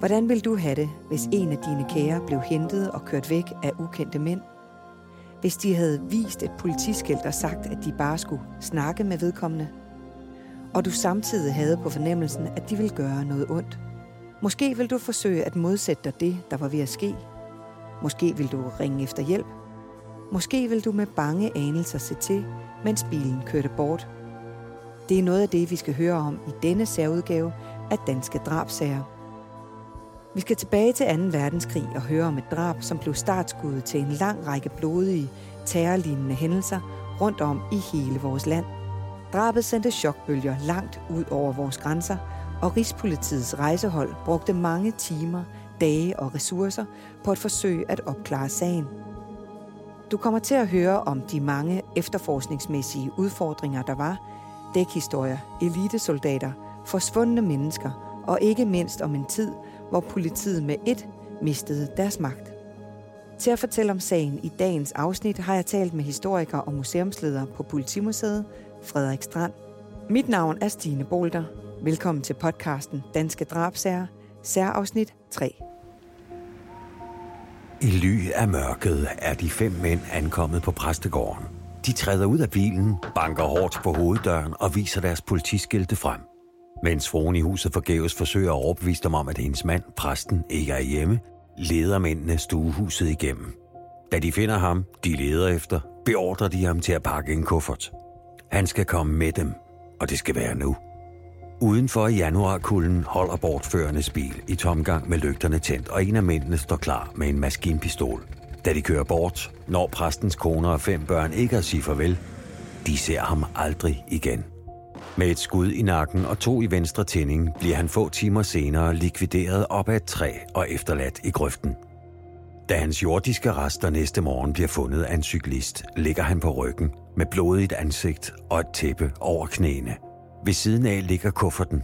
Hvordan vil du have det, hvis en af dine kære blev hentet og kørt væk af ukendte mænd? Hvis de havde vist et politiskilt og sagt, at de bare skulle snakke med vedkommende? Og du samtidig havde på fornemmelsen, at de ville gøre noget ondt? Måske vil du forsøge at modsætte dig det, der var ved at ske. Måske vil du ringe efter hjælp. Måske vil du med bange anelser se til, mens bilen kørte bort. Det er noget af det, vi skal høre om i denne særudgave af Danske Drabsager. Vi skal tilbage til 2. verdenskrig og høre om et drab, som blev startskuddet til en lang række blodige, terrorlignende hændelser rundt om i hele vores land. Drabet sendte chokbølger langt ud over vores grænser, og Rigspolitiets rejsehold brugte mange timer, dage og ressourcer på at forsøge at opklare sagen. Du kommer til at høre om de mange efterforskningsmæssige udfordringer, der var, dækhistorier, elitesoldater, forsvundne mennesker og ikke mindst om en tid, hvor politiet med et mistede deres magt. Til at fortælle om sagen i dagens afsnit har jeg talt med historiker og museumsleder på Politimuseet, Frederik Strand. Mit navn er Stine Bolter. Velkommen til podcasten Danske Drabsager, særafsnit 3. I ly af mørket er de fem mænd ankommet på præstegården. De træder ud af bilen, banker hårdt på hoveddøren og viser deres politiskilte frem. Mens fruen i huset forgæves forsøger at overbevise dem om, at hendes mand, præsten, ikke er hjemme, leder mændene stuehuset igennem. Da de finder ham, de leder efter, beordrer de ham til at pakke en kuffert. Han skal komme med dem, og det skal være nu. Udenfor i januarkulden holder bortførendes bil i tomgang med lygterne tændt, og en af mændene står klar med en maskinpistol. Da de kører bort, når præstens kone og fem børn ikke at sige farvel, de ser ham aldrig igen. Med et skud i nakken og to i venstre tænding bliver han få timer senere likvideret op ad et træ og efterladt i grøften. Da hans jordiske rester næste morgen bliver fundet af en cyklist, ligger han på ryggen med blodigt ansigt og et tæppe over knæene. Ved siden af ligger kufferten,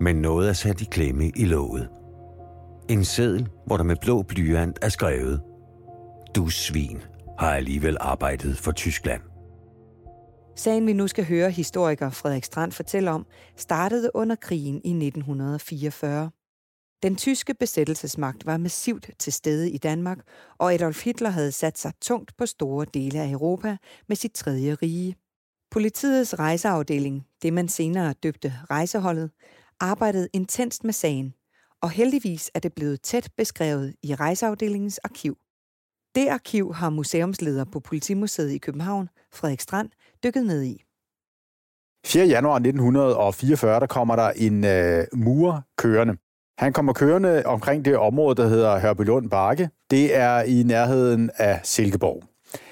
men noget er sat i klemme i låget. En seddel, hvor der med blå blyant er skrevet Du svin har alligevel arbejdet for Tyskland. Sagen, vi nu skal høre historiker Frederik Strand fortælle om, startede under krigen i 1944. Den tyske besættelsesmagt var massivt til stede i Danmark, og Adolf Hitler havde sat sig tungt på store dele af Europa med sit tredje rige. Politiets rejseafdeling, det man senere døbte rejseholdet, arbejdede intenst med sagen, og heldigvis er det blevet tæt beskrevet i rejseafdelingens arkiv. Det arkiv har museumsleder på Politimuseet i København, Frederik Strand, dykket ned i. 4. januar 1944, der kommer der en øh, murer kørende. Han kommer kørende omkring det område, der hedder Hørbylund Bakke. Det er i nærheden af Silkeborg.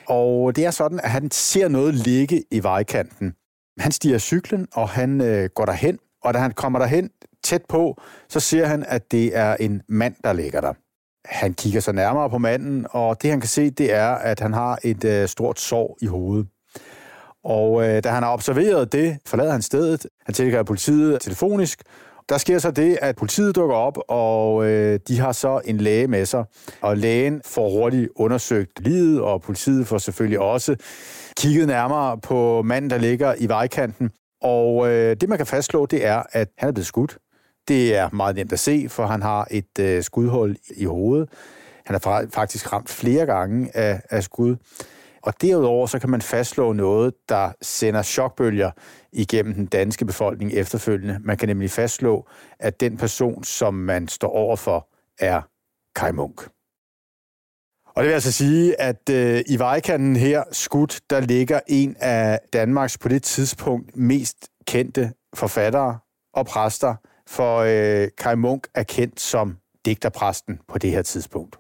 Og det er sådan, at han ser noget ligge i vejkanten. Han stiger cyklen, og han øh, går derhen. Og da han kommer derhen tæt på, så ser han, at det er en mand, der ligger der. Han kigger så nærmere på manden, og det han kan se, det er, at han har et øh, stort sår i hovedet. Og øh, da han har observeret det, forlader han stedet. Han tilkalder politiet telefonisk. Der sker så det, at politiet dukker op, og øh, de har så en læge med sig. Og lægen får hurtigt undersøgt livet, og politiet får selvfølgelig også kigget nærmere på manden, der ligger i vejkanten. Og øh, det, man kan fastslå, det er, at han er blevet skudt. Det er meget nemt at se, for han har et øh, skudhul i hovedet. Han er faktisk ramt flere gange af, af skud. Og derudover så kan man fastslå noget, der sender chokbølger igennem den danske befolkning efterfølgende. Man kan nemlig fastslå, at den person, som man står overfor, er Kai Munk. Og det vil altså sige, at øh, i vejkanten her, skudt, der ligger en af Danmarks på det tidspunkt mest kendte forfattere og præster, for øh, Kai Munk er kendt som digterpræsten på det her tidspunkt.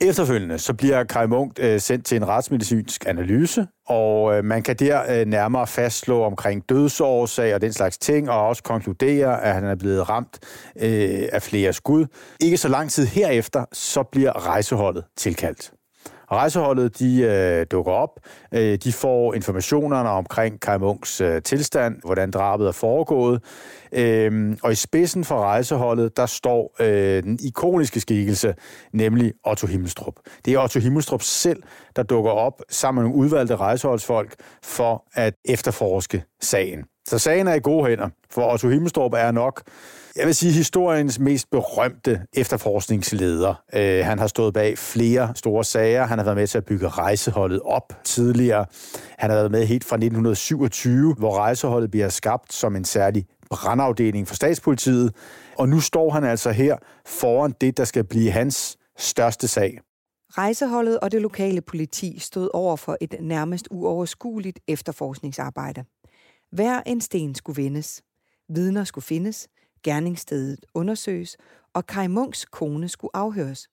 Efterfølgende så bliver Kai Munk øh, sendt til en retsmedicinsk analyse, og øh, man kan der øh, nærmere fastslå omkring dødsårsag og den slags ting, og også konkludere, at han er blevet ramt øh, af flere skud. Ikke så lang tid herefter, så bliver rejseholdet tilkaldt. Rejseholdet de øh, dukker op. Øh, de får informationerne omkring Kai Munks øh, tilstand, hvordan drabet er foregået. Øh, og i spidsen for rejseholdet, der står øh, den ikoniske skikkelse, nemlig Otto Himmelstrup. Det er Otto Himmelstrup selv, der dukker op sammen med nogle udvalgte rejseholdsfolk for at efterforske sagen. Så sagen er i gode hænder, for Otto Himmelstrup er nok, jeg vil sige, historiens mest berømte efterforskningsleder. Øh, han har stået bag flere store sager. Han har været med til at bygge rejseholdet op tidligere. Han har været med helt fra 1927, hvor rejseholdet bliver skabt som en særlig brandafdeling for statspolitiet. Og nu står han altså her foran det, der skal blive hans største sag. Rejseholdet og det lokale politi stod over for et nærmest uoverskueligt efterforskningsarbejde. Hver en sten skulle vendes, vidner skulle findes, gerningsstedet undersøges, og Kai Munks kone skulle afhøres.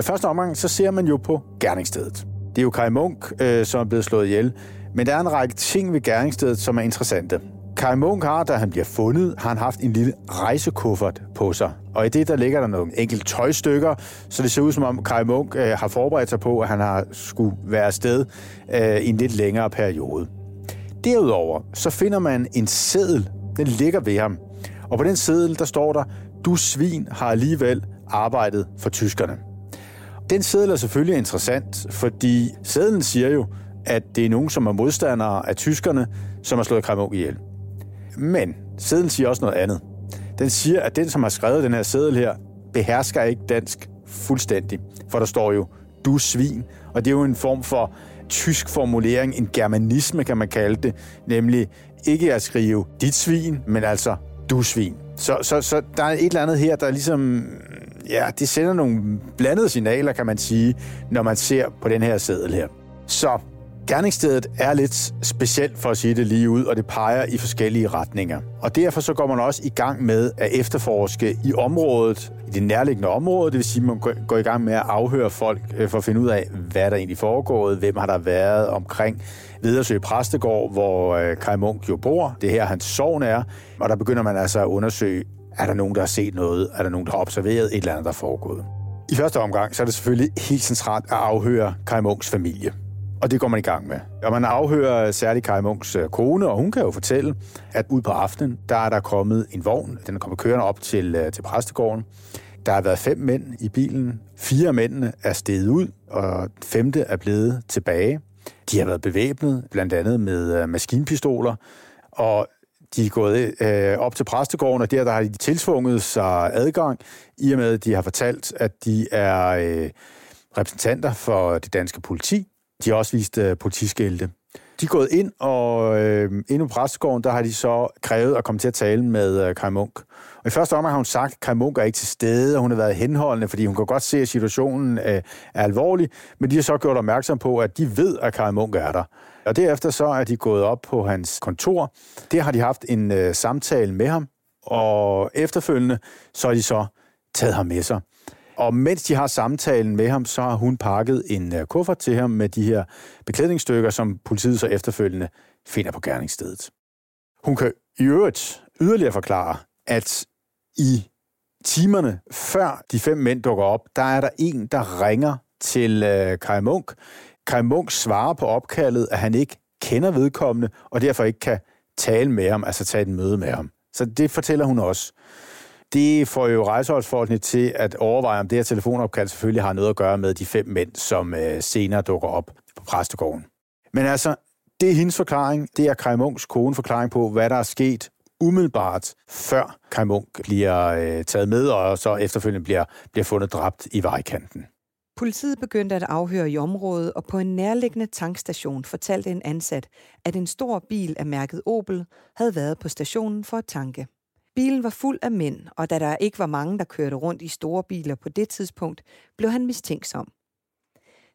I første omgang, så ser man jo på gerningsstedet. Det er jo Kai Munk, øh, som er blevet slået ihjel, men der er en række ting ved gerningsstedet, som er interessante. Kai Munk har, da han bliver fundet, har han haft en lille rejsekuffert på sig. Og i det, der ligger der nogle enkelte tøjstykker, så det ser ud som om Kai Munk øh, har forberedt sig på, at han har skulle være afsted øh, i en lidt længere periode. Derudover, så finder man en seddel, den ligger ved ham. Og på den seddel, der står der, du svin har alligevel arbejdet for tyskerne. Den seddel er selvfølgelig interessant, fordi sedlen siger jo, at det er nogen, som er modstandere af tyskerne, som har slået Kremov ihjel. Men sedlen siger også noget andet. Den siger, at den, som har skrevet den her seddel her, behersker ikke dansk fuldstændig. For der står jo, du svin. Og det er jo en form for tysk formulering, en germanisme kan man kalde det, nemlig ikke at skrive dit svin, men altså du svin. Så, så, så der er et eller andet her, der ligesom, ja, det sender nogle blandede signaler, kan man sige, når man ser på den her seddel her. Så Gerningsstedet er lidt specielt for at sige det lige ud, og det peger i forskellige retninger. Og derfor så går man også i gang med at efterforske i området, i det nærliggende område, det vil sige, at man går i gang med at afhøre folk øh, for at finde ud af, hvad der egentlig foregået, hvem har der været omkring Vedersø Præstegård, hvor øh, Kai Munk jo bor. Det her hans sovn er, og der begynder man altså at undersøge, er der nogen, der har set noget? Er der nogen, der har observeret et eller andet, der er foregået? I første omgang, så er det selvfølgelig helt centralt at afhøre Kai Munks familie. Og det går man i gang med. Og man afhører særligt Kai Munks øh, kone, og hun kan jo fortælle, at ud på aftenen, der er der kommet en vogn. Den er kommet kørende op til, øh, til præstegården. Der har været fem mænd i bilen. Fire af mændene er steget ud, og femte er blevet tilbage. De har været bevæbnet, blandt andet med øh, maskinpistoler, og de er gået øh, op til præstegården, og der, der har de tilsvunget sig adgang, i og med, at de har fortalt, at de er øh, repræsentanter for det danske politi, de har også vist øh, politiskilte. De er gået ind, og øh, inde på præstegården, der har de så krævet at komme til at tale med øh, Kai Munk. Og i første omgang har hun sagt, at Kai Munk er ikke til stede, og hun har været henholdende, fordi hun kan godt se, at situationen øh, er alvorlig, men de har så gjort opmærksom på, at de ved, at Kai Munk er der. Og derefter så er de gået op på hans kontor. Der har de haft en øh, samtale med ham, og efterfølgende så har de så taget ham med sig. Og mens de har samtalen med ham, så har hun pakket en øh, kuffert til ham med de her beklædningsstykker, som politiet så efterfølgende finder på gerningsstedet. Hun kan i øvrigt yderligere forklare, at i timerne før de fem mænd dukker op, der er der en, der ringer til øh, Kai Munk. Kai Munk svarer på opkaldet, at han ikke kender vedkommende, og derfor ikke kan tale med ham, altså tage et møde med ham. Så det fortæller hun også. Det får jo rejseholdsfolkene til at overveje, om det her telefonopkald selvfølgelig har noget at gøre med de fem mænd, som øh, senere dukker op på præstegården. Men altså, det er hendes forklaring. Det er Kai Munks kone forklaring på, hvad der er sket umiddelbart, før Kai Munk bliver øh, taget med, og så efterfølgende bliver, bliver fundet dræbt i vejkanten. Politiet begyndte at afhøre i området, og på en nærliggende tankstation fortalte en ansat, at en stor bil af mærket Opel havde været på stationen for at tanke. Bilen var fuld af mænd, og da der ikke var mange, der kørte rundt i store biler på det tidspunkt, blev han mistænksom.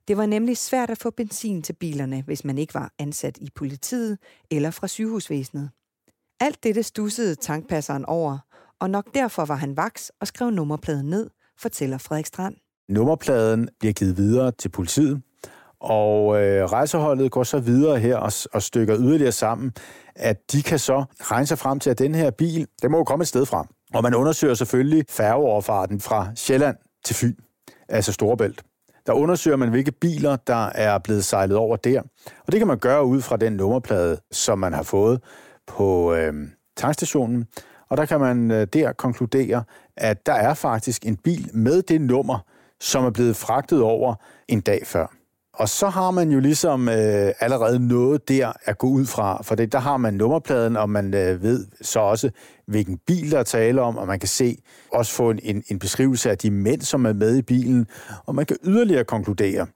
Det var nemlig svært at få benzin til bilerne, hvis man ikke var ansat i politiet eller fra sygehusvæsenet. Alt dette stussede tankpasseren over, og nok derfor var han vaks og skrev nummerpladen ned, fortæller Frederik Strand. Nummerpladen bliver givet videre til politiet, og øh, rejseholdet går så videre her og, og stykker yderligere sammen, at de kan så regne sig frem til, at den her bil, den må jo komme et sted fra. Og man undersøger selvfølgelig færgeoverfarten fra Sjælland til Fyn, altså Storebælt. Der undersøger man, hvilke biler, der er blevet sejlet over der. Og det kan man gøre ud fra den nummerplade, som man har fået på øh, tankstationen. Og der kan man øh, der konkludere, at der er faktisk en bil med det nummer, som er blevet fragtet over en dag før. Og så har man jo ligesom øh, allerede noget der at gå ud fra, for det, der har man nummerpladen, og man øh, ved så også, hvilken bil der er tale om, og man kan se også få en, en, en beskrivelse af de mænd, som er med i bilen, og man kan yderligere konkludere,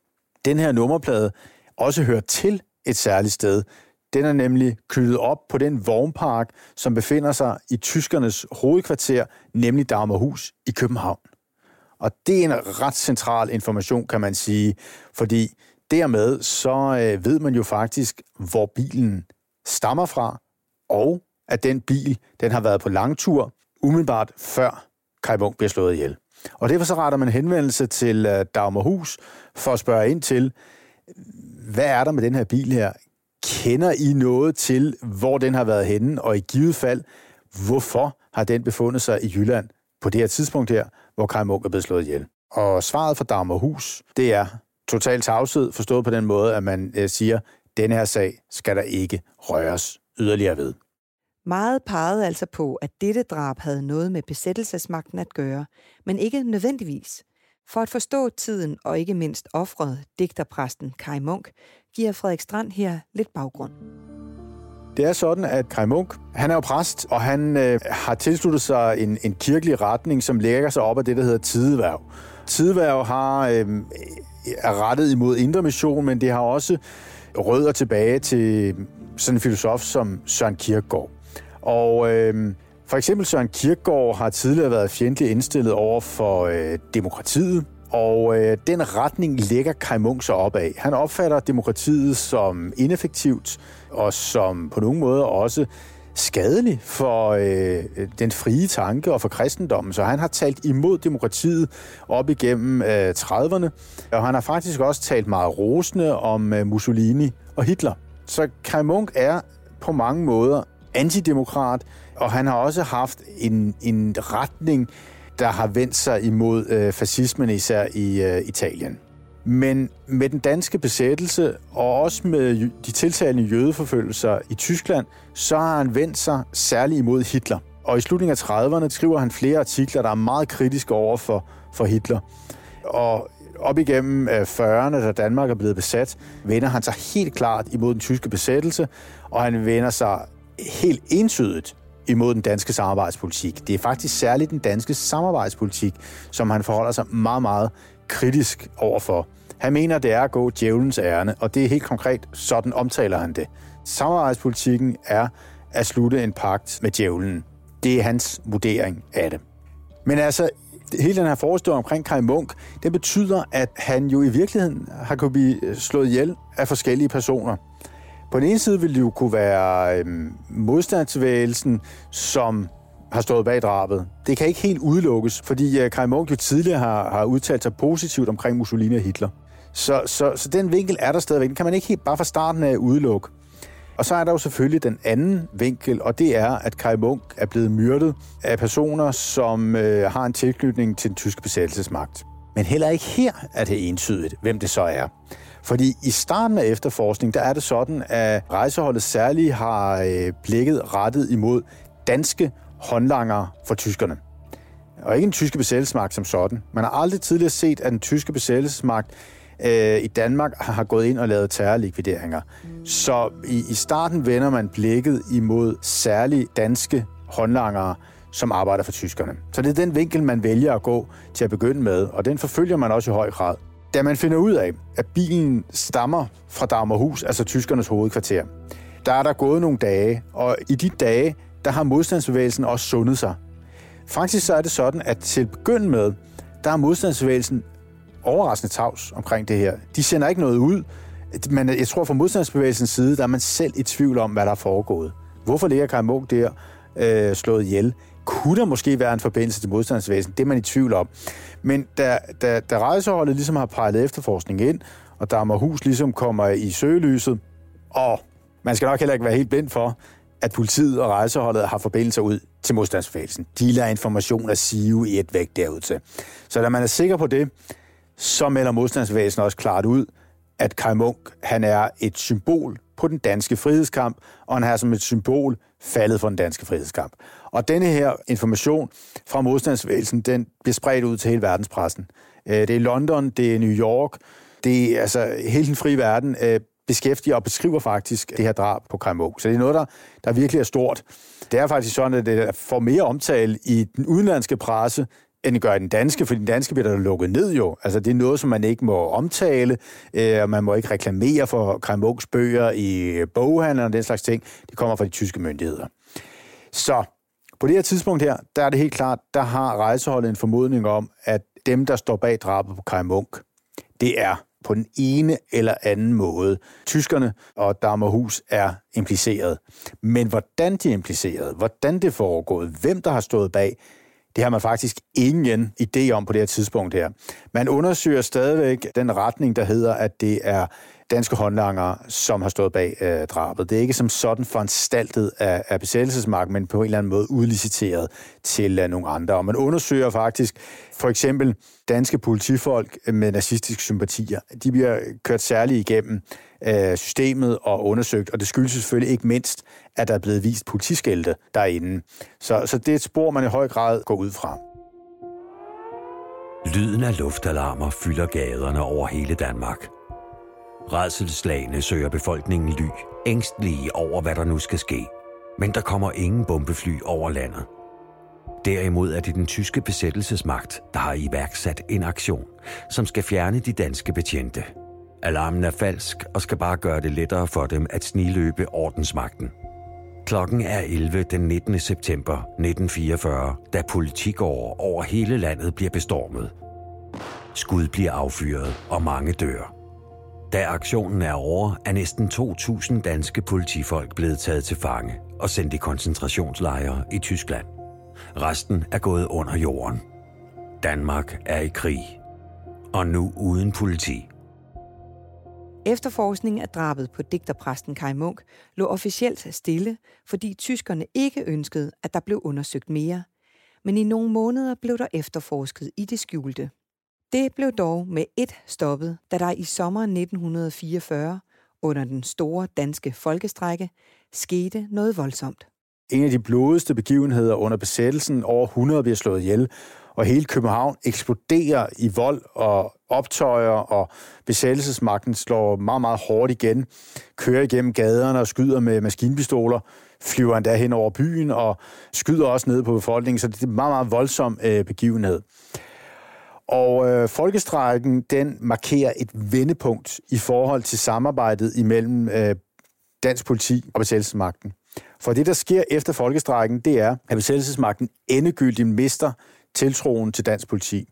den her nummerplade også hører til et særligt sted. Den er nemlig knyttet op på den vognpark, som befinder sig i tyskernes hovedkvarter, nemlig Dagmarhus i København. Og det er en ret central information, kan man sige, fordi dermed så øh, ved man jo faktisk, hvor bilen stammer fra, og at den bil, den har været på langtur umiddelbart før Kai Munk bliver slået ihjel. Og derfor så retter man henvendelse til øh, Dagmarhus for at spørge ind til, hvad er der med den her bil her? Kender I noget til, hvor den har været henne, og i givet fald, hvorfor har den befundet sig i Jylland på det her tidspunkt her, hvor Kai Munk er blevet slået ihjel? Og svaret fra Dagmarhus, det er total tavshed, forstået på den måde, at man øh, siger, denne her sag skal der ikke røres yderligere ved. Meget pegede altså på, at dette drab havde noget med besættelsesmagten at gøre, men ikke nødvendigvis. For at forstå tiden og ikke mindst offret, digterpræsten Kai Munk, giver Frederik Strand her lidt baggrund. Det er sådan, at Kai Munk, han er jo præst, og han øh, har tilsluttet sig en, en kirkelig retning, som lægger sig op af det, der hedder tideværv. Tideværv har, øh, er rettet imod indre mission, men det har også rødder tilbage til sådan en filosof som Søren Kierkegaard. Og øh, for eksempel Søren Kierkegaard har tidligere været fjendtligt indstillet over for øh, demokratiet, og øh, den retning lægger Kai Munk sig op af. Han opfatter demokratiet som ineffektivt og som på nogle måder også skadelig for øh, den frie tanke og for kristendommen. Så han har talt imod demokratiet op igennem øh, 30'erne, og han har faktisk også talt meget rosende om øh, Mussolini og Hitler. Så Kai Munk er på mange måder antidemokrat, og han har også haft en, en retning, der har vendt sig imod øh, fascismen, især i øh, Italien. Men med den danske besættelse, og også med de tiltagende jødeforfølgelser i Tyskland, så har han vendt sig særligt imod Hitler. Og i slutningen af 30'erne skriver han flere artikler, der er meget kritiske over for, for Hitler. Og op igennem øh, 40'erne, da Danmark er blevet besat, vender han sig helt klart imod den tyske besættelse, og han vender sig helt entydigt imod den danske samarbejdspolitik. Det er faktisk særligt den danske samarbejdspolitik, som han forholder sig meget, meget kritisk overfor. Han mener, det er at gå djævelens ærne, og det er helt konkret, sådan omtaler han det. Samarbejdspolitikken er at slutte en pagt med djævlen. Det er hans vurdering af det. Men altså, hele den her forestående omkring Kai Munk, det betyder, at han jo i virkeligheden har kunnet blive slået ihjel af forskellige personer. På den ene side vil det jo kunne være øhm, modstandsvægelsen, som har stået bag drabet. Det kan ikke helt udelukkes, fordi øh, Kai Munk jo tidligere har, har udtalt sig positivt omkring Mussolini og Hitler. Så, så, så den vinkel er der stadigvæk. Den kan man ikke helt bare fra starten af udelukke. Og så er der jo selvfølgelig den anden vinkel, og det er, at Kai Munk er blevet myrdet af personer, som øh, har en tilknytning til den tyske besættelsesmagt. Men heller ikke her er det entydigt, hvem det så er. Fordi i starten af efterforskning, der er det sådan, at rejseholdet særligt har øh, blikket rettet imod danske håndlanger for tyskerne. Og ikke en tyske besættelsesmagt som sådan. Man har aldrig tidligere set, at den tyske besættelsesmagt øh, i Danmark har gået ind og lavet terrorlikvideringer. Så i, i starten vender man blikket imod særligt danske håndlangere, som arbejder for tyskerne. Så det er den vinkel, man vælger at gå til at begynde med, og den forfølger man også i høj grad. Da man finder ud af, at bilen stammer fra Dagmarhus, altså tyskernes hovedkvarter, der er der gået nogle dage, og i de dage, der har modstandsbevægelsen også sundet sig. Faktisk så er det sådan, at til begynd med, der har modstandsbevægelsen overraskende tavs omkring det her. De sender ikke noget ud, men jeg tror fra modstandsbevægelsens side, der er man selv i tvivl om, hvad der er foregået. Hvorfor ligger Karl Munk der øh, slået ihjel? Kunne der måske være en forbindelse til modstandsvæsen. Det er man i tvivl om. Men da, da, da rejseholdet ligesom har peget efterforskning ind, og Dammerhus ligesom kommer i søgelyset, og man skal nok heller ikke være helt blind for, at politiet og rejseholdet har forbindelser ud til modstandsbevægelsen. De lader information at sive i et væk derud til. Så da man er sikker på det, så melder modstandsbevægelsen også klart ud, at Kai Munk han er et symbol på den danske frihedskamp, og han er som et symbol faldet for den danske frihedskamp. Og denne her information fra modstandsvægelsen, den bliver spredt ud til hele verdenspressen. Øh, det er London, det er New York, Det er altså hele den frie verden øh, beskæftiger og beskriver faktisk det her drab på Kai Så det er noget, der, der virkelig er stort. Det er faktisk sådan, at det får mere omtale i den udenlandske presse, end det gør i den danske, for den danske bliver der lukket ned jo. Altså, det er noget, som man ikke må omtale, øh, og man må ikke reklamere for Kai bøger i boghandler og den slags ting. Det kommer fra de tyske myndigheder. Så på det her tidspunkt her, der er det helt klart, der har rejseholdet en formodning om, at dem, der står bag drabet på Kai Munk, det er på den ene eller anden måde. Tyskerne og Dammerhus er impliceret. Men hvordan de er impliceret, hvordan det foregået, hvem der har stået bag, det har man faktisk ingen idé om på det her tidspunkt her. Man undersøger stadigvæk den retning, der hedder, at det er danske håndlangere, som har stået bag øh, drabet. Det er ikke som sådan foranstaltet af, af besættelsesmagten, men på en eller anden måde udliciteret til øh, nogle andre. Og man undersøger faktisk for eksempel danske politifolk med nazistiske sympatier. De bliver kørt særligt igennem øh, systemet og undersøgt, og det skyldes selvfølgelig ikke mindst, at der er blevet vist politiskilte derinde. Så, så det er et spor, man i høj grad går ud fra. Lyden af luftalarmer fylder gaderne over hele Danmark. Redselslagene søger befolkningen ly, ængstlige over, hvad der nu skal ske. Men der kommer ingen bombefly over landet. Derimod er det den tyske besættelsesmagt, der har iværksat en aktion, som skal fjerne de danske betjente. Alarmen er falsk og skal bare gøre det lettere for dem at sniløbe ordensmagten. Klokken er 11 den 19. september 1944, da politikår over hele landet bliver bestormet. Skud bliver affyret, og mange dør. Da aktionen er over, er næsten 2.000 danske politifolk blevet taget til fange og sendt i koncentrationslejre i Tyskland. Resten er gået under jorden. Danmark er i krig. Og nu uden politi. Efterforskningen af drabet på digterpræsten Kai Munk lå officielt stille, fordi tyskerne ikke ønskede, at der blev undersøgt mere. Men i nogle måneder blev der efterforsket i det skjulte. Det blev dog med et stoppet, da der i sommeren 1944, under den store danske folkestrække, skete noget voldsomt. En af de blodigste begivenheder under besættelsen, over 100 bliver slået ihjel, og hele København eksploderer i vold og optøjer, og besættelsesmagten slår meget, meget hårdt igen, kører igennem gaderne og skyder med maskinpistoler, flyver endda hen over byen og skyder også ned på befolkningen, så det er en meget, meget voldsom øh, begivenhed. Og øh, folkestrækken, den markerer et vendepunkt i forhold til samarbejdet imellem øh, dansk politi og besættelsesmagten. For det, der sker efter folkestrækken, det er, at besættelsesmagten endegyldigt mister tiltroen til dansk politi.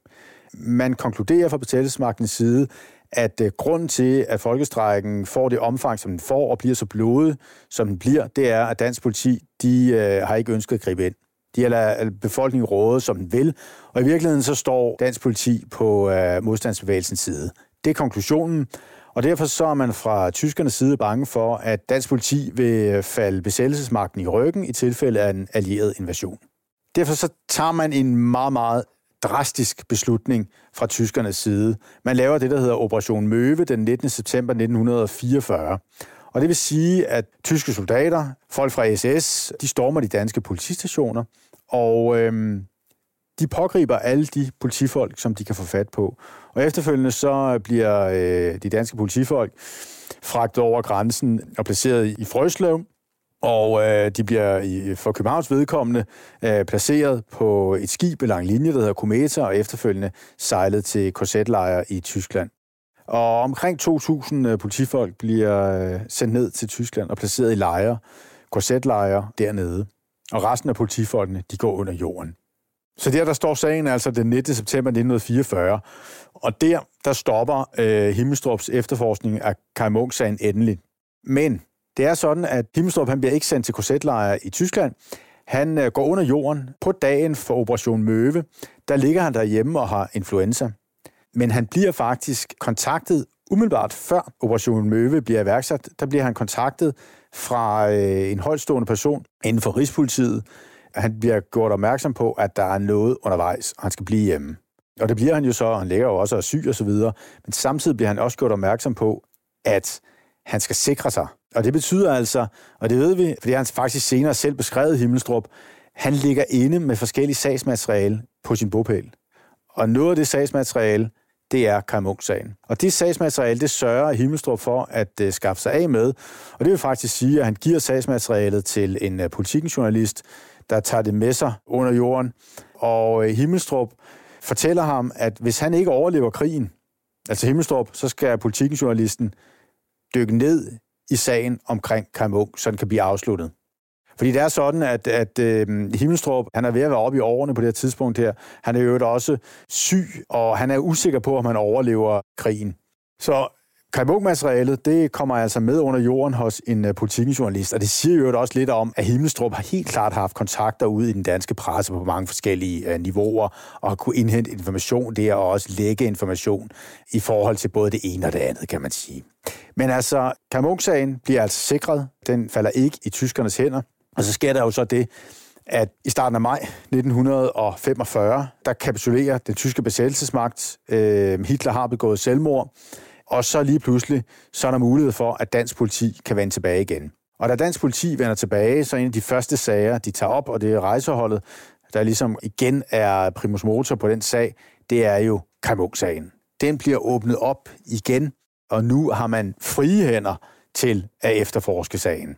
Man konkluderer fra besættelsesmagtens side, at øh, grunden til, at folkestrækken får det omfang, som den får, og bliver så blodet, som den bliver, det er, at dansk politi, de øh, har ikke ønsket at gribe ind. De har lavet øh, befolkningen råde, som den vil, og i virkeligheden så står dansk politi på øh, modstandsbevægelsens side. Det er konklusionen, og derfor så er man fra tyskernes side bange for, at dansk politi vil øh, falde besættelsesmagten i ryggen i tilfælde af en allieret invasion. Derfor så tager man en meget, meget drastisk beslutning fra tyskernes side. Man laver det, der hedder Operation Møve den 19. september 1944. Og det vil sige, at tyske soldater, folk fra SS, de stormer de danske politistationer, og øhm, de pågriber alle de politifolk, som de kan få fat på. Og efterfølgende så øh, bliver øh, de danske politifolk fragtet over grænsen og placeret i Frøslev, og øh, de bliver i, for Københavns vedkommende øh, placeret på et skib i lang linje, der hedder Kometa, og efterfølgende sejlet til korsetlejre i Tyskland. Og omkring 2.000 øh, politifolk bliver øh, sendt ned til Tyskland og placeret i lejre, korsetlejre dernede. Og resten af politifolkene, de går under jorden. Så der, der står sagen altså den 19. september 1944, og der, der stopper øh, Himmelstrups efterforskning af Kai Munk-sagen endelig. Men det er sådan, at Himmelstrup han bliver ikke sendt til korsetlejre i Tyskland. Han øh, går under jorden på dagen for Operation Møve. Der ligger han derhjemme og har influenza. Men han bliver faktisk kontaktet umiddelbart før Operation Møve bliver iværksat. Der bliver han kontaktet fra øh, en højtstående person inden for Rigspolitiet. Han bliver gjort opmærksom på, at der er noget undervejs, og han skal blive hjemme. Og det bliver han jo så, og han ligger jo også og syg og så videre. Men samtidig bliver han også gjort opmærksom på, at han skal sikre sig. Og det betyder altså, og det ved vi, fordi han faktisk senere selv beskrevet Himmelstrup, han ligger inde med forskellige sagsmateriale på sin bopæl. Og noget af det sagsmateriale, det er Kai Munk-sagen. Og det sagsmateriale, det sørger Himmelstrup for at uh, skaffe sig af med. Og det vil faktisk sige, at han giver sagsmaterialet til en øh, uh, politikenjournalist, der tager det med sig under jorden. Og uh, Himmelstrup fortæller ham, at hvis han ikke overlever krigen, altså Himmelstrup, så skal politikenjournalisten dykke ned i sagen omkring Kai Munk, så den kan blive afsluttet. Fordi det er sådan, at, at øh, Himmelstrup, han er ved at være oppe i årene på det her tidspunkt her. Han er jo også syg, og han er usikker på, om han overlever krigen. Så Kajmuk-materialet, det kommer altså med under jorden hos en uh, og det siger jo også lidt om, at Himmelstrup har helt klart haft kontakter ude i den danske presse på mange forskellige uh, niveauer, og har kunne indhente information der, og også lægge information i forhold til både det ene og det andet, kan man sige. Men altså, Kajmuk-sagen bliver altså sikret. Den falder ikke i tyskernes hænder. Og så sker der jo så det, at i starten af maj 1945, der kapitulerer den tyske besættelsesmagt. Øh, Hitler har begået selvmord, og så lige pludselig, så er der mulighed for, at dansk politi kan vende tilbage igen. Og da dansk politi vender tilbage, så er en af de første sager, de tager op, og det er rejseholdet, der ligesom igen er primus motor på den sag, det er jo Kamuk-sagen. Den bliver åbnet op igen, og nu har man frie hænder til at efterforske sagen.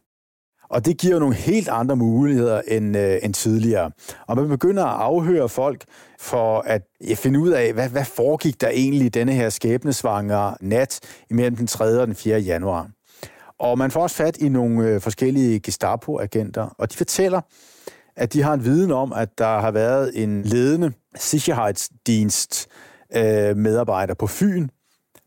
Og det giver nogle helt andre muligheder end, øh, end tidligere. Og man begynder at afhøre folk for at ja, finde ud af, hvad, hvad foregik der egentlig denne her skæbnesvanger nat imellem den 3. og den 4. januar. Og man får også fat i nogle øh, forskellige Gestapo-agenter, og de fortæller, at de har en viden om, at der har været en ledende Sicherheitsdienst øh, medarbejder på Fyn,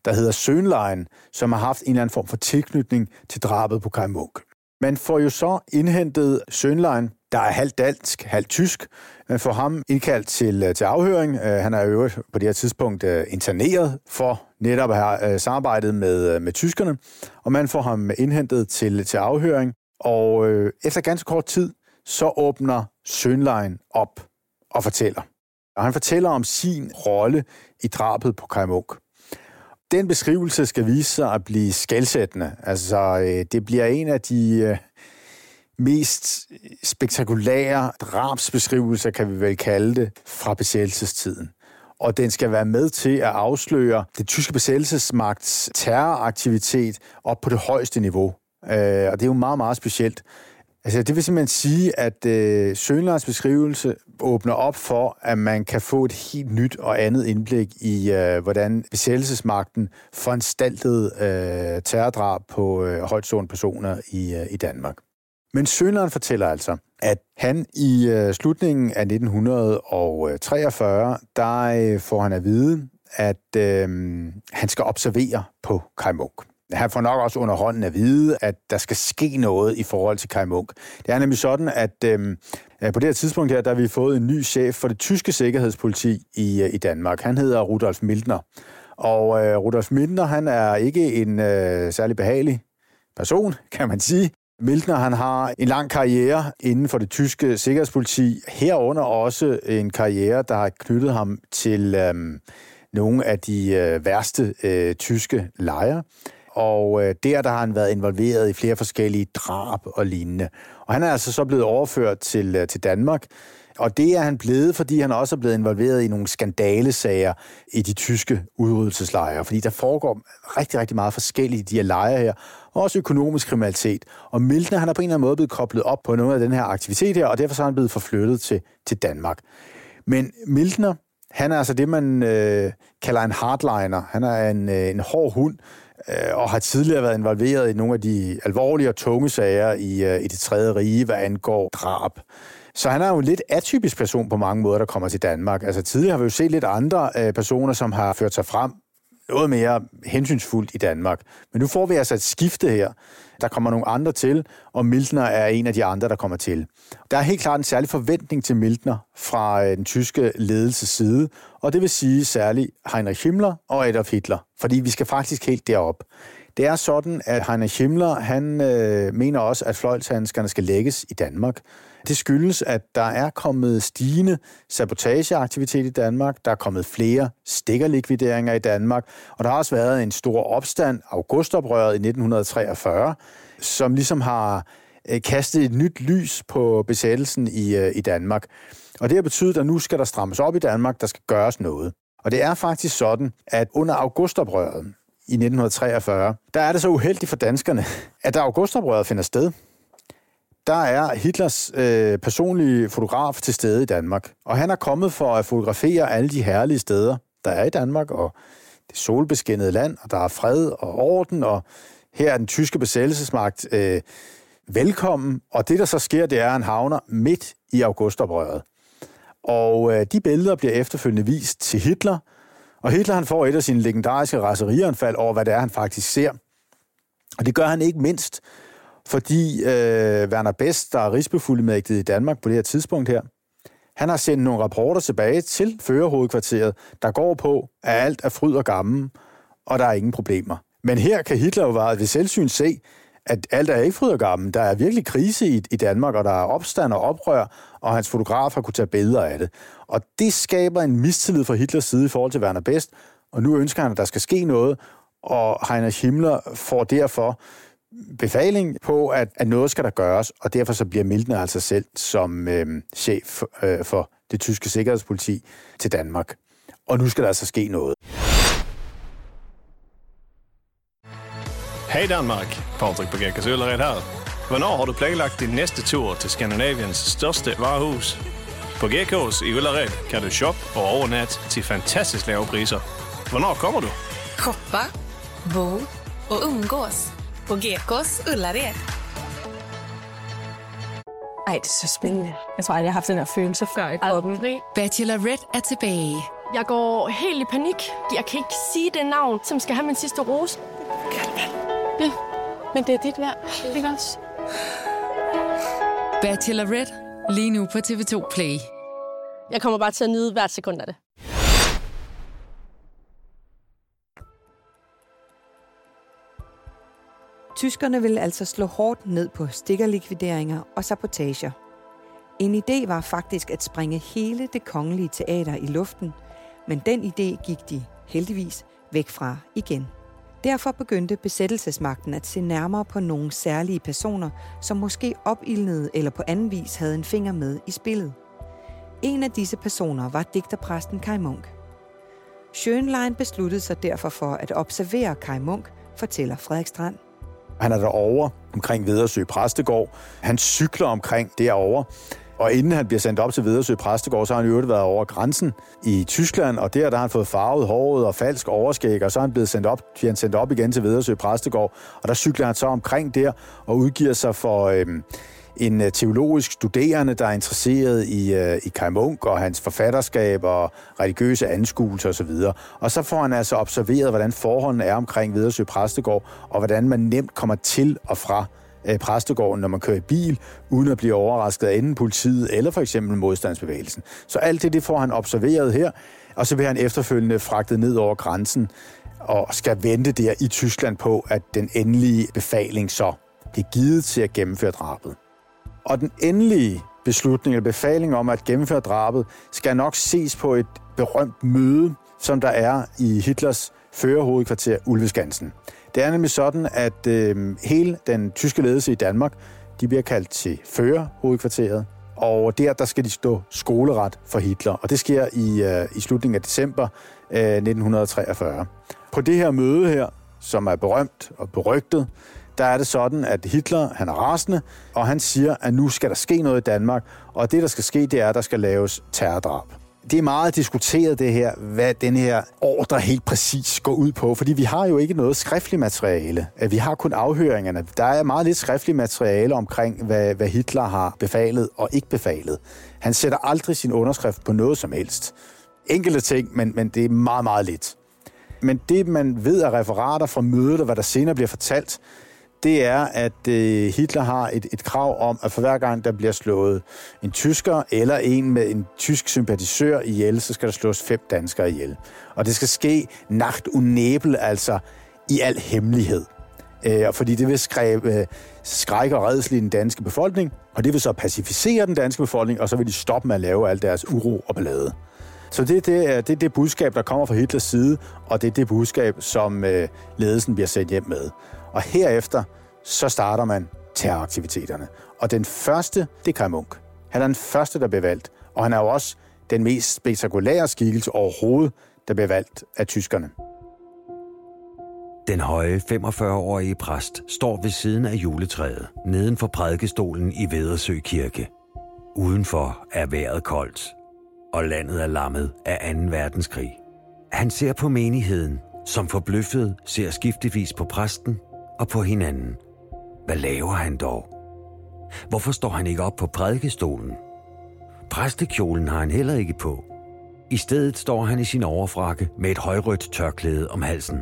der hedder Sønlein, som har haft en eller anden form for tilknytning til drabet på Kai Munk. Man får jo så indhentet Sønlein, der er halvt dansk, halvt tysk. Man får ham indkaldt til, øh, til afhøring. Øh, han er jo på det her tidspunkt øh, interneret for netop at have samarbejdet med, med tyskerne. Og man får ham indhentet til, til afhøring. Og efter ganske kort tid, så åbner Sønlein op og fortæller. Og han fortæller om sin rolle i drabet på Kai Munk den beskrivelse skal vise sig at blive skældsættende. Altså, øh, det bliver en af de øh, mest spektakulære drabsbeskrivelser, kan vi vel kalde det, fra besættelsestiden. Og den skal være med til at afsløre det tyske besættelsesmagts terroraktivitet op på det højeste niveau. Øh, og det er jo meget, meget specielt. Altså, det vil simpelthen sige, at øh, Sønlands beskrivelse åbner op for, at man kan få et helt nyt og andet indblik i, øh, hvordan besættelsesmagten foranstaltede øh, terrordrab på øh, højtstående personer i, øh, i Danmark. Men Sønland fortæller altså, at han i øh, slutningen af 1943, der øh, får han at vide, at øh, han skal observere på Kai Munk. Han får nok også under hånden at vide, at der skal ske noget i forhold til Kai Munk. Det er nemlig sådan, at øh, på det her tidspunkt her, der har vi fået en ny chef for det tyske sikkerhedspoliti i, øh, i Danmark. Han hedder Rudolf Mildner. Og øh, Rudolf Mildner, han er ikke en øh, særlig behagelig person, kan man sige. Mildner, han har en lang karriere inden for det tyske sikkerhedspoliti, herunder også en karriere, der har knyttet ham til øh, nogle af de øh, værste øh, tyske lejre og øh, der, der har han været involveret i flere forskellige drab og lignende. Og han er altså så blevet overført til, øh, til Danmark, og det er han blevet, fordi han også er blevet involveret i nogle skandalesager i de tyske udryddelseslejre, fordi der foregår rigtig, rigtig meget forskellige i de her lejre her, og også økonomisk kriminalitet. Og Miltner, han er på en eller anden måde blevet koblet op på noget af den her aktivitet her, og derfor er han blevet forflyttet til, til Danmark. Men Miltner, han er altså det, man øh, kalder en hardliner. Han er en, øh, en hård hund, Øh, og har tidligere været involveret i nogle af de alvorlige og tunge sager i, øh, i det tredje rige, hvad angår drab. Så han er jo en lidt atypisk person på mange måder, der kommer til Danmark. Altså tidligere har vi jo set lidt andre øh, personer, som har ført sig frem noget mere hensynsfuldt i Danmark. Men nu får vi altså et skifte her. Der kommer nogle andre til, og Miltner er en af de andre, der kommer til. Der er helt klart en særlig forventning til Miltner fra øh, den tyske ledelses side, og det vil sige særligt Heinrich Himmler og Adolf Hitler, fordi vi skal faktisk helt derop. Det er sådan, at Heinrich Himmler han øh, mener også, at fløjlshandskerne skal lægges i Danmark. Det skyldes, at der er kommet stigende sabotageaktivitet i Danmark, der er kommet flere stikkerlikvideringer i Danmark, og der har også været en stor opstand, augustoprøret i 1943, som ligesom har øh, kastet et nyt lys på besættelsen i, øh, i Danmark. Og det har betydet, at nu skal der strammes op i Danmark, der skal gøres noget. Og det er faktisk sådan, at under augustoprøret i 1943, der er det så uheldigt for danskerne, at da augustoprøret finder sted, der er Hitlers øh, personlige fotograf til stede i Danmark. Og han er kommet for at fotografere alle de herlige steder, der er i Danmark, og det solbeskinnede land, og der er fred og orden, og her er den tyske besættelsesmagt øh, velkommen. Og det, der så sker, det er, at han havner midt i augustoprøret. Og øh, de billeder bliver efterfølgende vist til Hitler, og Hitler han får et af sine legendariske raserianfald over, hvad det er, han faktisk ser. Og det gør han ikke mindst, fordi øh, Werner Best, der er rigsbefuldmægtig i Danmark på det her tidspunkt her, han har sendt nogle rapporter tilbage til førerhovedkvarteret, der går på, at alt er fryd og gammel, og der er ingen problemer. Men her kan Hitler jo ved selvsyn se, at alt er ikke fryd og gammel. Der er virkelig krise i, i Danmark, og der er opstand og oprør, og hans fotograf har kunne tage billeder af det. Og det skaber en mistillid fra Hitlers side i forhold til Werner Best, og nu ønsker han, at der skal ske noget, og Heinrich Himmler får derfor befaling på, at, at noget skal der gøres, og derfor så bliver Milden altså selv som øh, chef øh, for det tyske sikkerhedspoliti til Danmark. Og nu skal der altså ske noget. Hej Danmark, Patrick Bagekas Øllered her. Hvornår har du planlagt din næste tur til Skandinaviens største varehus? På GK's i Ullared kan du shoppe og overnatte til fantastisk lave priser. Hvornår kommer du? Shoppa, bo och umgås på Gekås Ullared. Ej, det er så spændende. Jeg tror aldrig, jeg har haft den her følelse før i kroppen. Bachelorette er tilbage. Jeg går helt i panik. Jeg kan ikke sige det navn, som skal have min sidste rose. Ja, men det er dit værd. Ikke også? Bachelorette lige nu på TV2 Play. Jeg kommer bare til at nyde hvert sekund af det. Tyskerne ville altså slå hårdt ned på stikkerlikvideringer og sabotager. En idé var faktisk at springe hele det kongelige teater i luften, men den idé gik de heldigvis væk fra igen. Derfor begyndte besættelsesmagten at se nærmere på nogle særlige personer, som måske opildnede eller på anden vis havde en finger med i spillet. En af disse personer var digterpræsten Kai Munk. Schönlein besluttede sig derfor for at observere Kai Munk, fortæller Frederik Strand. Han er derovre omkring Vedersø Præstegård. Han cykler omkring derovre. Og inden han bliver sendt op til Vedersø Præstegård, så har han jo været over grænsen i Tyskland, og der, der har han fået farvet håret og falsk overskæg, og så er han blevet sendt op, bliver han sendt op igen til Vedersø Præstegård, og der cykler han så omkring der og udgiver sig for øhm, en øh, teologisk studerende, der er interesseret i, øh, i Kai Munk og hans forfatterskab og religiøse anskuelser osv. Og så får han altså observeret, hvordan forholdene er omkring Vedersø Præstegård, og hvordan man nemt kommer til og fra øh, præstegården, når man kører i bil, uden at blive overrasket af enten politiet eller for eksempel modstandsbevægelsen. Så alt det, det får han observeret her, og så bliver han efterfølgende fragtet ned over grænsen og skal vente der i Tyskland på, at den endelige befaling så bliver givet til at gennemføre drabet. Og den endelige beslutning eller befaling om at gennemføre drabet skal nok ses på et berømt møde, som der er i Hitlers førerhovedkvarter Ulveskansen. Det er nemlig sådan, at øh, hele den tyske ledelse i Danmark, de bliver kaldt til fører hovedkvarteret, og der, der skal de stå skoleret for Hitler, og det sker i, øh, i slutningen af december øh, 1943. På det her møde her, som er berømt og berygtet, der er det sådan, at Hitler han er rasende, og han siger, at nu skal der ske noget i Danmark, og det, der skal ske, det er, at der skal laves terrordrab. Det er meget diskuteret det her, hvad den her ordre helt præcis går ud på, fordi vi har jo ikke noget skriftligt materiale. Vi har kun afhøringerne. Der er meget lidt skriftligt materiale omkring, hvad, hvad Hitler har befalet og ikke befalet. Han sætter aldrig sin underskrift på noget som helst. Enkelte ting, men, men det er meget, meget lidt. Men det, man ved af referater fra mødet og hvad der senere bliver fortalt, det er, at øh, Hitler har et, et krav om, at for hver gang der bliver slået en tysker eller en med en tysk sympatisør ihjel, så skal der slås fem danskere ihjel. Og det skal ske nacht und nebel, altså i al hemmelighed. Øh, fordi det vil skræbe, øh, skrække og redsel i den danske befolkning, og det vil så pacificere den danske befolkning, og så vil de stoppe med at lave al deres uro og ballade. Så det, det, er, det er det budskab, der kommer fra Hitlers side, og det er det budskab, som øh, ledelsen bliver sendt hjem med. Og herefter, så starter man terroraktiviteterne. Og den første, det er Kai Munk. Han er den første, der bliver valgt. Og han er jo også den mest spektakulære skikkelse overhovedet, der bliver valgt af tyskerne. Den høje 45-årige præst står ved siden af juletræet, neden for prædikestolen i Vedersø Kirke. Udenfor er vejret koldt, og landet er lammet af 2. verdenskrig. Han ser på menigheden, som forbløffet ser skiftevis på præsten og på hinanden. Hvad laver han dog? Hvorfor står han ikke op på prædikestolen? Præstekjolen har han heller ikke på. I stedet står han i sin overfrakke med et højrødt tørklæde om halsen.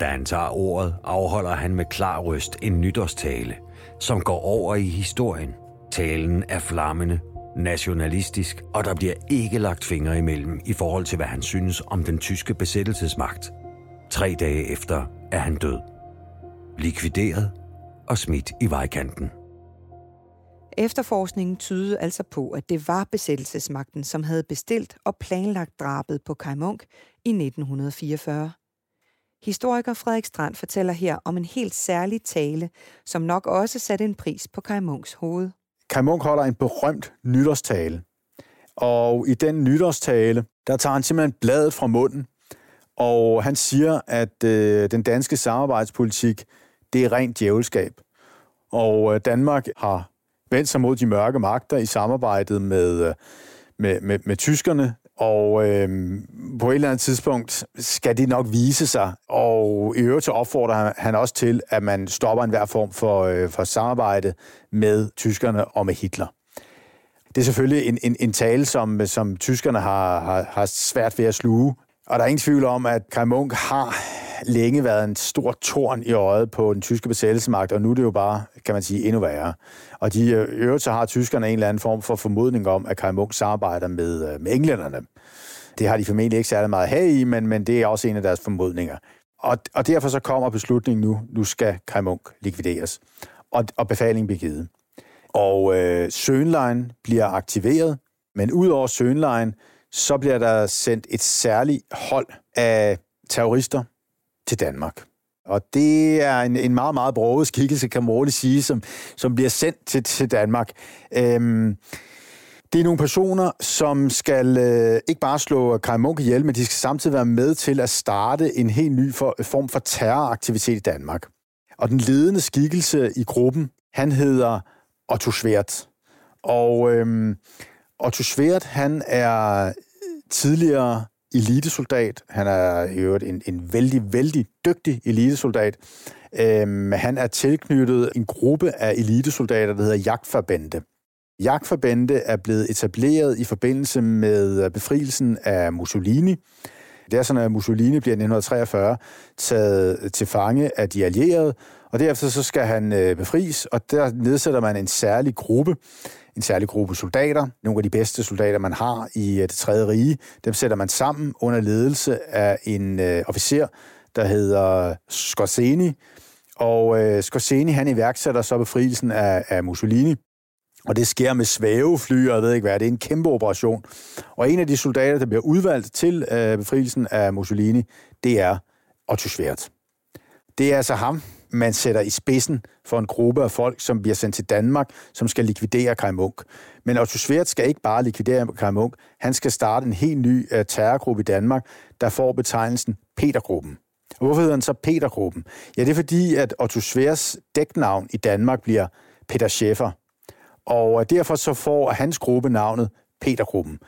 Da han tager ordet, afholder han med klar røst en nytårstale, som går over i historien. Talen er flammende, nationalistisk, og der bliver ikke lagt fingre imellem i forhold til, hvad han synes om den tyske besættelsesmagt. Tre dage efter er han død. Likvideret og smidt i vejkanten. Efterforskningen tydede altså på, at det var besættelsesmagten, som havde bestilt og planlagt drabet på Kai Munk i 1944. Historiker Frederik Strand fortæller her om en helt særlig tale, som nok også satte en pris på Kai Munks hoved. Kai Munk holder en berømt nytårstale. Og i den nytårstale, der tager han simpelthen bladet fra munden, og han siger, at øh, den danske samarbejdspolitik, det er rent djævelskab. Og øh, Danmark har vendt sig mod de mørke magter i samarbejdet med, øh, med, med, med tyskerne, og øh, på et eller andet tidspunkt skal det nok vise sig. Og i øvrigt så opfordrer han også til, at man stopper enhver form for, øh, for samarbejde med tyskerne og med Hitler. Det er selvfølgelig en, en, en tale, som, som tyskerne har, har, har svært ved at sluge. Og der er ingen tvivl om, at Kai Munk har længe været en stor torn i øjet på den tyske besættelsesmagt, og nu er det jo bare, kan man sige, endnu værre. Og de øh, øvrigt så har tyskerne en eller anden form for formodning om, at Kai Munk samarbejder med, øh, med englænderne. Det har de formentlig ikke særlig meget her i, men, men det er også en af deres formodninger. Og, og derfor så kommer beslutningen nu, nu skal Kai Munk likvideres. Og, og befalingen bliver givet. Og øh, Sønlein bliver aktiveret, men udover Sønlein, så bliver der sendt et særligt hold af terrorister til Danmark. Og det er en, en meget, meget broget skikkelse, kan man roligt sige, som, som bliver sendt til, til Danmark. Øhm, det er nogle personer, som skal øh, ikke bare slå Kai Munk ihjel, men de skal samtidig være med til at starte en helt ny for, form for terroraktivitet i Danmark. Og den ledende skikkelse i gruppen, han hedder Otto Schwert. Og øhm, Otto Schwert, han er tidligere elitesoldat. Han er i øvrigt en, en vældig, vældig dygtig elitesoldat. Øhm, han er tilknyttet en gruppe af elitesoldater, der hedder Jagtforbande. Jagtforbande er blevet etableret i forbindelse med befrielsen af Mussolini. Det er sådan, at Mussolini bliver i 1943 taget til fange af de allierede, og derefter så skal han øh, befries, og der nedsætter man en særlig gruppe, en særlig gruppe soldater, nogle af de bedste soldater, man har i øh, det tredje rige. Dem sætter man sammen under ledelse af en øh, officer, der hedder Scorseni. Og øh, Scorseni, han iværksætter så befrielsen af, af Mussolini. Og det sker med svævefly, og jeg ved ikke hvad, det er en kæmpe operation. Og en af de soldater, der bliver udvalgt til øh, befrielsen af Mussolini, det er Otto Schwert. Det er altså ham, man sætter i spidsen for en gruppe af folk, som bliver sendt til Danmark, som skal likvidere Kai Munk. Men Otto Schwert skal ikke bare likvidere Kai Munk, han skal starte en helt ny uh, terrorgruppe i Danmark, der får betegnelsen Petergruppen. Og hvorfor hedder den så Petergruppen? Ja, det er fordi, at Otto Schwerts dæknavn i Danmark bliver Peter Schäfer. Og øh, derfor så får hans gruppe navnet Petergruppen.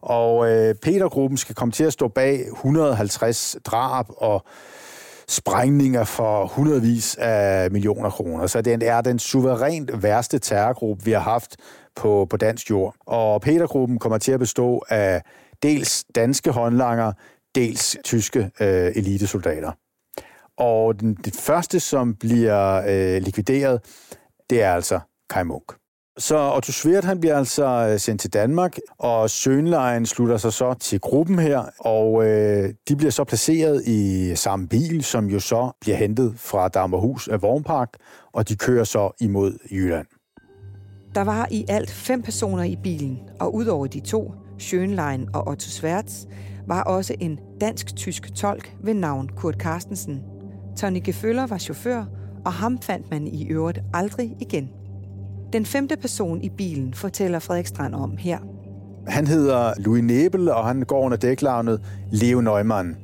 Og øh, Petergruppen skal komme til at stå bag 150 drab og sprængninger for hundredvis af millioner kroner. Så den er den suverænt værste terrorgruppe, vi har haft på, på dansk jord. Og Petergruppen kommer til at bestå af dels danske håndlanger, dels tyske øh, elitesoldater. Og den, det første, som bliver øh, likvideret, det er altså Kai Munk. Så Otto Schwert, han bliver altså øh, sendt til Danmark, og Sønlejen slutter sig så til gruppen her, og øh, de bliver så placeret i samme bil, som jo så bliver hentet fra Dammerhus af Vognpark, og de kører så imod Jylland. Der var i alt fem personer i bilen, og udover de to, Schönlein og Otto Schwertz, var også en dansk-tysk tolk ved navn Kurt Carstensen. Tony Geføller var chauffør, og ham fandt man i øvrigt aldrig igen. Den femte person i bilen fortæller Frederik Strand om her. Han hedder Louis Nebel, og han går under dæklavnet Leo Neumann.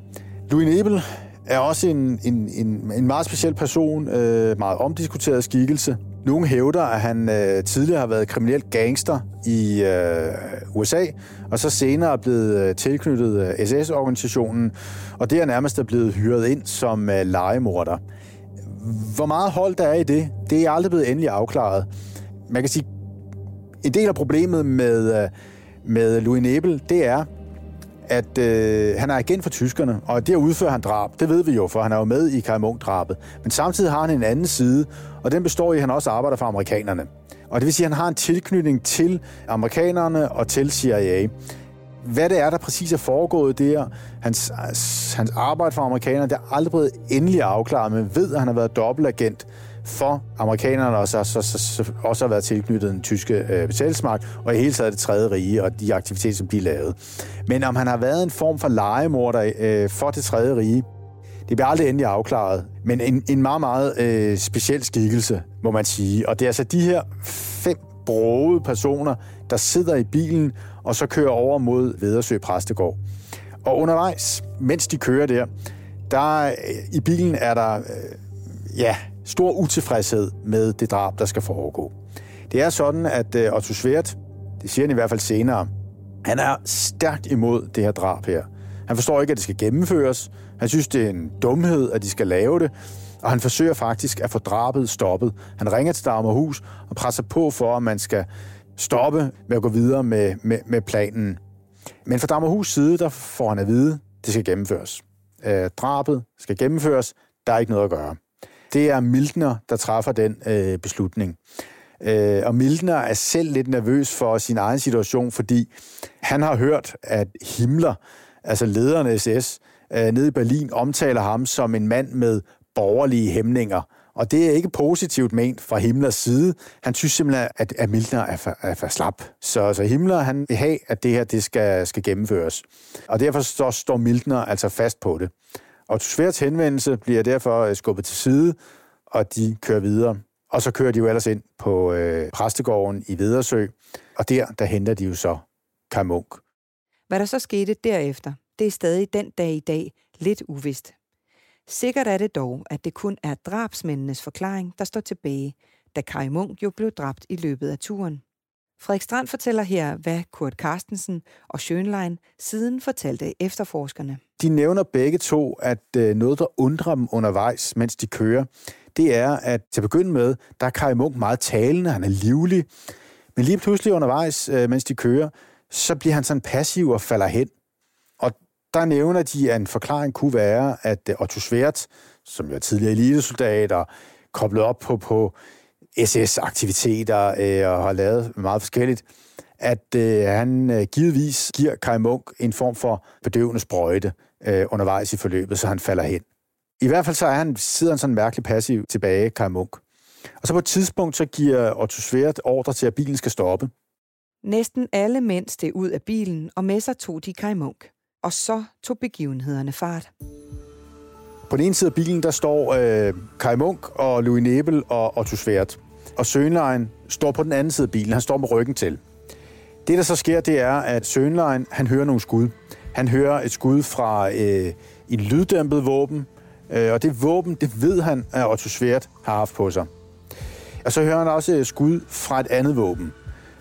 Louis Nebel er også en, en, en, en meget speciel person, øh, meget omdiskuteret skikkelse. Nogle hævder, at han øh, tidligere har været kriminel gangster i øh, USA, og så senere er blevet øh, tilknyttet øh, SS-organisationen, og det er nærmest er blevet hyret ind som øh, legemorder. Hvor meget hold der er i det, det er aldrig blevet endelig afklaret. Man kan sige, en del af problemet med, øh, med Louis Nebel, det er, at øh, han er agent for tyskerne, og der udfører han drab. Det ved vi jo, for han er jo med i Kai Munk-drabet. Men samtidig har han en anden side, og den består i, at han også arbejder for amerikanerne. Og det vil sige, at han har en tilknytning til amerikanerne og til CIA. Hvad det er, der præcis er foregået der, hans, hans arbejde for amerikanerne, det er aldrig blevet endelig afklaret, men ved, at han har været dobbeltagent for amerikanerne, og så, så, så, så også har været tilknyttet den tyske øh, betalingsmagt, og i hele taget det tredje rige, og de aktiviteter, som de lavede. Men om han har været en form for legemorder øh, for det tredje rige, det bliver aldrig endelig afklaret, men en, en meget, meget øh, speciel skikkelse, må man sige. Og det er altså de her fem broede personer, der sidder i bilen, og så kører over mod Vedersø Præstegård. Og undervejs, mens de kører der, der øh, i bilen er der, øh, ja, stor utilfredshed med det drab, der skal foregå. Det er sådan, at øh, Otto Svært, det siger han i hvert fald senere, han er stærkt imod det her drab her. Han forstår ikke, at det skal gennemføres. Han synes, det er en dumhed, at de skal lave det. Og han forsøger faktisk at få drabet stoppet. Han ringer til Dagmarhus og presser på for, at man skal stoppe med at gå videre med, med, med planen. Men fra Dagmarhus side, der får han at vide, at det skal gennemføres. Øh, drabet skal gennemføres. Der er ikke noget at gøre. Det er Mildner, der træffer den øh, beslutning. Øh, og Mildner er selv lidt nervøs for sin egen situation, fordi han har hørt, at Himmler, altså lederen af SS, øh, nede i Berlin, omtaler ham som en mand med borgerlige hæmninger. Og det er ikke positivt ment fra Himmlers side. Han synes simpelthen, at, at Mildner er for, er for slap. Så, så Himmler han vil have, at det her det skal, skal gennemføres. Og derfor står, står Mildner altså fast på det. Og Sværds henvendelse bliver derfor øh, skubbet til side, og de kører videre. Og så kører de jo ellers ind på øh, præstegården i Vedersø, og der, der henter de jo så Kai Munk. Hvad der så skete derefter, det er stadig den dag i dag lidt uvist. Sikkert er det dog, at det kun er drabsmændenes forklaring, der står tilbage, da Kai Munk jo blev dræbt i løbet af turen. Frederik Strand fortæller her, hvad Kurt Carstensen og Schönlein siden fortalte efterforskerne. De nævner begge to, at øh, noget, der undrer dem undervejs, mens de kører, det er, at til at begynde med, der er Kai Munk meget talende, han er livlig, men lige pludselig undervejs, øh, mens de kører, så bliver han sådan passiv og falder hen. Og der nævner de, at en forklaring kunne være, at øh, Otto Svert, som jo er tidligere elitesoldat og koblet op på, på SS-aktiviteter øh, og har lavet meget forskelligt, at øh, han øh, givetvis giver Kai Munk en form for bedøvende sprøjte øh, undervejs i forløbet, så han falder hen. I hvert fald så er han, sidder han sådan mærkeligt passiv tilbage, Kai Munk. Og så på et tidspunkt, så giver Otto Svert ordre til, at bilen skal stoppe. Næsten alle mænd steg ud af bilen, og med sig tog de Kai Munk. Og så tog begivenhederne fart. På den ene side af bilen, der står øh, Kai Munk og Louis Nebel og Otto Svert. Og Sønlein står på den anden side af bilen. Han står med ryggen til. Det, der så sker, det er, at Sønlein, han hører nogle skud. Han hører et skud fra øh, en lyddæmpet våben, øh, og det våben, det ved han, at Otto Svært har haft på sig. Og så hører han også et skud fra et andet våben.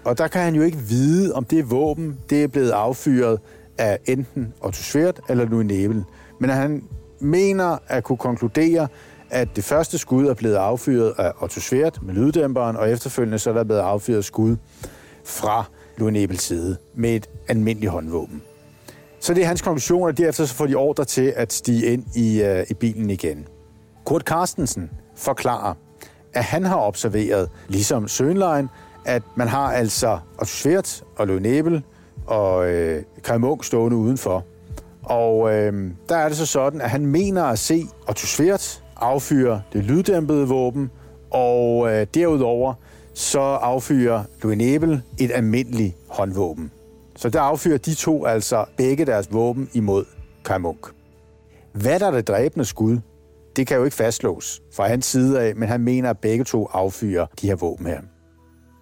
Og der kan han jo ikke vide, om det våben, det er blevet affyret af enten Otto Svært eller Louis Nebel. Men han mener at kunne konkludere, at det første skud er blevet affyret af Otto Svært med lyddæmperen, og efterfølgende så er der blevet affyret skud fra Louis Nebels side med et almindeligt håndvåben. Så det er hans konklusion, og derefter så får de ordre til at stige ind i, uh, i bilen igen. Kurt Carstensen forklarer, at han har observeret, ligesom Sønlein, at man har altså Otto Svert og Louis Nebel og øh, Kai Munk stående udenfor. Og øh, der er det så sådan, at han mener at se Otto Svert affyre det lyddæmpede våben, og øh, derudover så affyrer Louis Nebel et almindeligt håndvåben. Så der affyrer de to altså begge deres våben imod Kai Munk. Hvad der er det dræbende skud, det kan jo ikke fastslås fra hans side af, men han mener, at begge to affyrer de her våben her.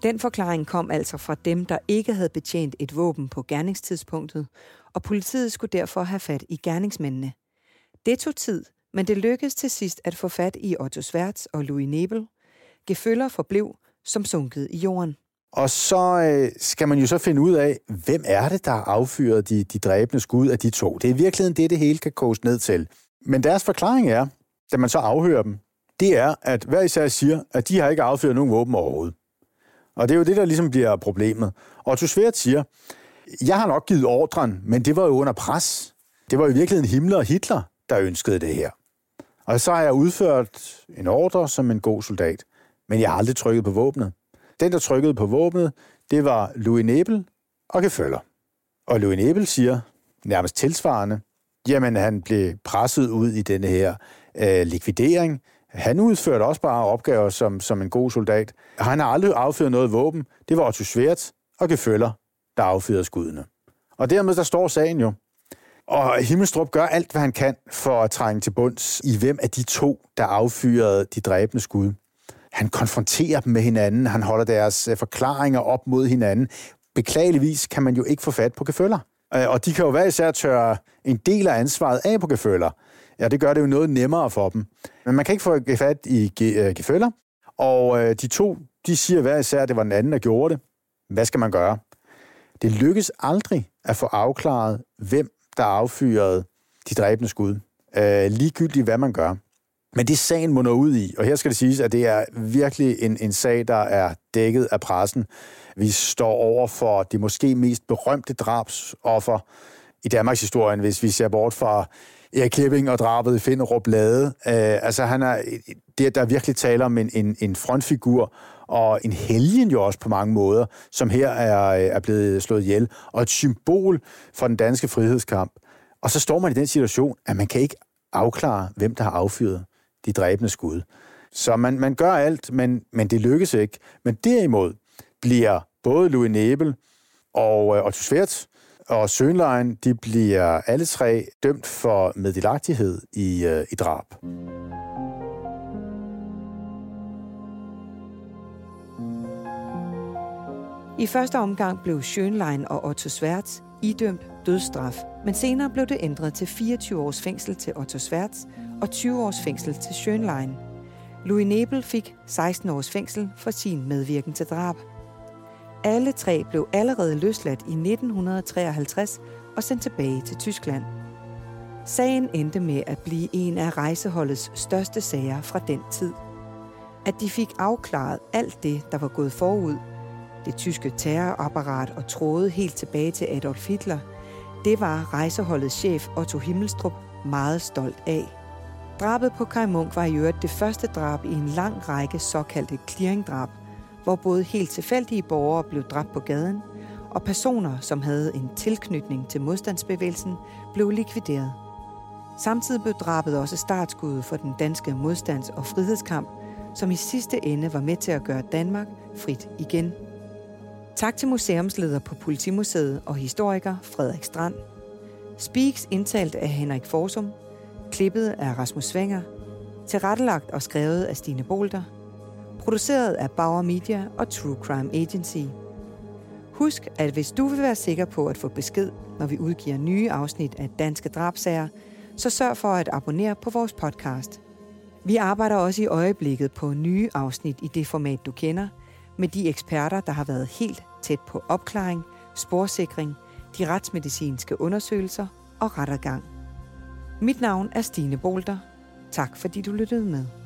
Den forklaring kom altså fra dem, der ikke havde betjent et våben på gerningstidspunktet, og politiet skulle derfor have fat i gerningsmændene. Det tog tid, men det lykkedes til sidst at få fat i Otto Sværts og Louis Nebel. Gefølger forblev som sunket i jorden. Og så øh, skal man jo så finde ud af, hvem er det, der affyrer de, de dræbende skud af de to. Det er i virkeligheden det, det hele kan koges ned til. Men deres forklaring er, da man så afhører dem, det er, at hver især siger, at de har ikke affyret nogen våben overhovedet. Og det er jo det, der ligesom bliver problemet. Otto Svært siger, jeg har nok givet ordren, men det var jo under pres. Det var i virkeligheden Himmler og Hitler, der ønskede det her. Og så har jeg udført en ordre som en god soldat, men jeg har aldrig trykket på våbnet. Den, der trykkede på våbnet, det var Louis Nebel og Geføller. Og Louis Nebel siger, nærmest tilsvarende, jamen han blev presset ud i denne her øh, likvidering. Han udførte også bare opgaver som, som en god soldat. Han har aldrig affyret noget våben. Det var Otto Schwertz og Geføller, der affyrede skuddene. Og dermed der står sagen jo. Og Himmelstrup gør alt, hvad han kan for at trænge til bunds i hvem af de to, der affyrede de dræbende skud. Han konfronterer dem med hinanden, han holder deres øh, forklaringer op mod hinanden. Beklageligvis kan man jo ikke få fat på gefølger. Øh, og de kan jo hver især tørre en del af ansvaret af på gefølger. Ja, det gør det jo noget nemmere for dem. Men man kan ikke få fat i øh, gefølger. Og øh, de to, de siger hver især, at det var den anden, der gjorde det. Hvad skal man gøre? Det lykkes aldrig at få afklaret, hvem der affyrede de dræbende skud. Øh, ligegyldigt hvad man gør. Men det sagen munder ud i, og her skal det siges, at det er virkelig en, en sag, der er dækket af pressen. Vi står over for det måske mest berømte drabsoffer i Danmarks historie, hvis vi ser bort fra Erik Klipping og drabet i Finderup Lade. Øh, altså han er, det, der virkelig taler om en, en, en frontfigur, og en helgen jo også på mange måder, som her er, er blevet slået ihjel, og et symbol for den danske frihedskamp. Og så står man i den situation, at man kan ikke afklare, hvem der har affyret de dræbende skud. Så man, man gør alt, men, men det lykkes ikke. Men derimod bliver både Louis Nebel og øh, Otto Schwertz og Sønlein, de bliver alle tre dømt for meddelagtighed i, øh, i drab. I første omgang blev Schönlein og Otto Schwertz idømt dødsstraf, men senere blev det ændret til 24 års fængsel til Otto Schwertz og 20 års fængsel til Schönlein. Louis Nebel fik 16 års fængsel for sin medvirken til drab. Alle tre blev allerede løsladt i 1953 og sendt tilbage til Tyskland. Sagen endte med at blive en af rejseholdets største sager fra den tid. At de fik afklaret alt det, der var gået forud, det tyske terrorapparat og tråde helt tilbage til Adolf Hitler, det var rejseholdets chef Otto Himmelstrup meget stolt af. Drabet på Kai Munk var i øvrigt det første drab i en lang række såkaldte clearingdrab, hvor både helt tilfældige borgere blev dræbt på gaden, og personer, som havde en tilknytning til modstandsbevægelsen, blev likvideret. Samtidig blev drabet også startskuddet for den danske modstands- og frihedskamp, som i sidste ende var med til at gøre Danmark frit igen. Tak til museumsleder på Politimuseet og historiker Frederik Strand. Speaks indtalt af Henrik Forsum, klippet af Rasmus Svinger, tilrettelagt og skrevet af Stine Bolter, produceret af Bauer Media og True Crime Agency. Husk, at hvis du vil være sikker på at få besked, når vi udgiver nye afsnit af Danske Drabsager, så sørg for at abonnere på vores podcast. Vi arbejder også i øjeblikket på nye afsnit i det format, du kender, med de eksperter, der har været helt tæt på opklaring, sporsikring, de retsmedicinske undersøgelser og rettergang. Mit navn er Stine Bolter. Tak fordi du lyttede med.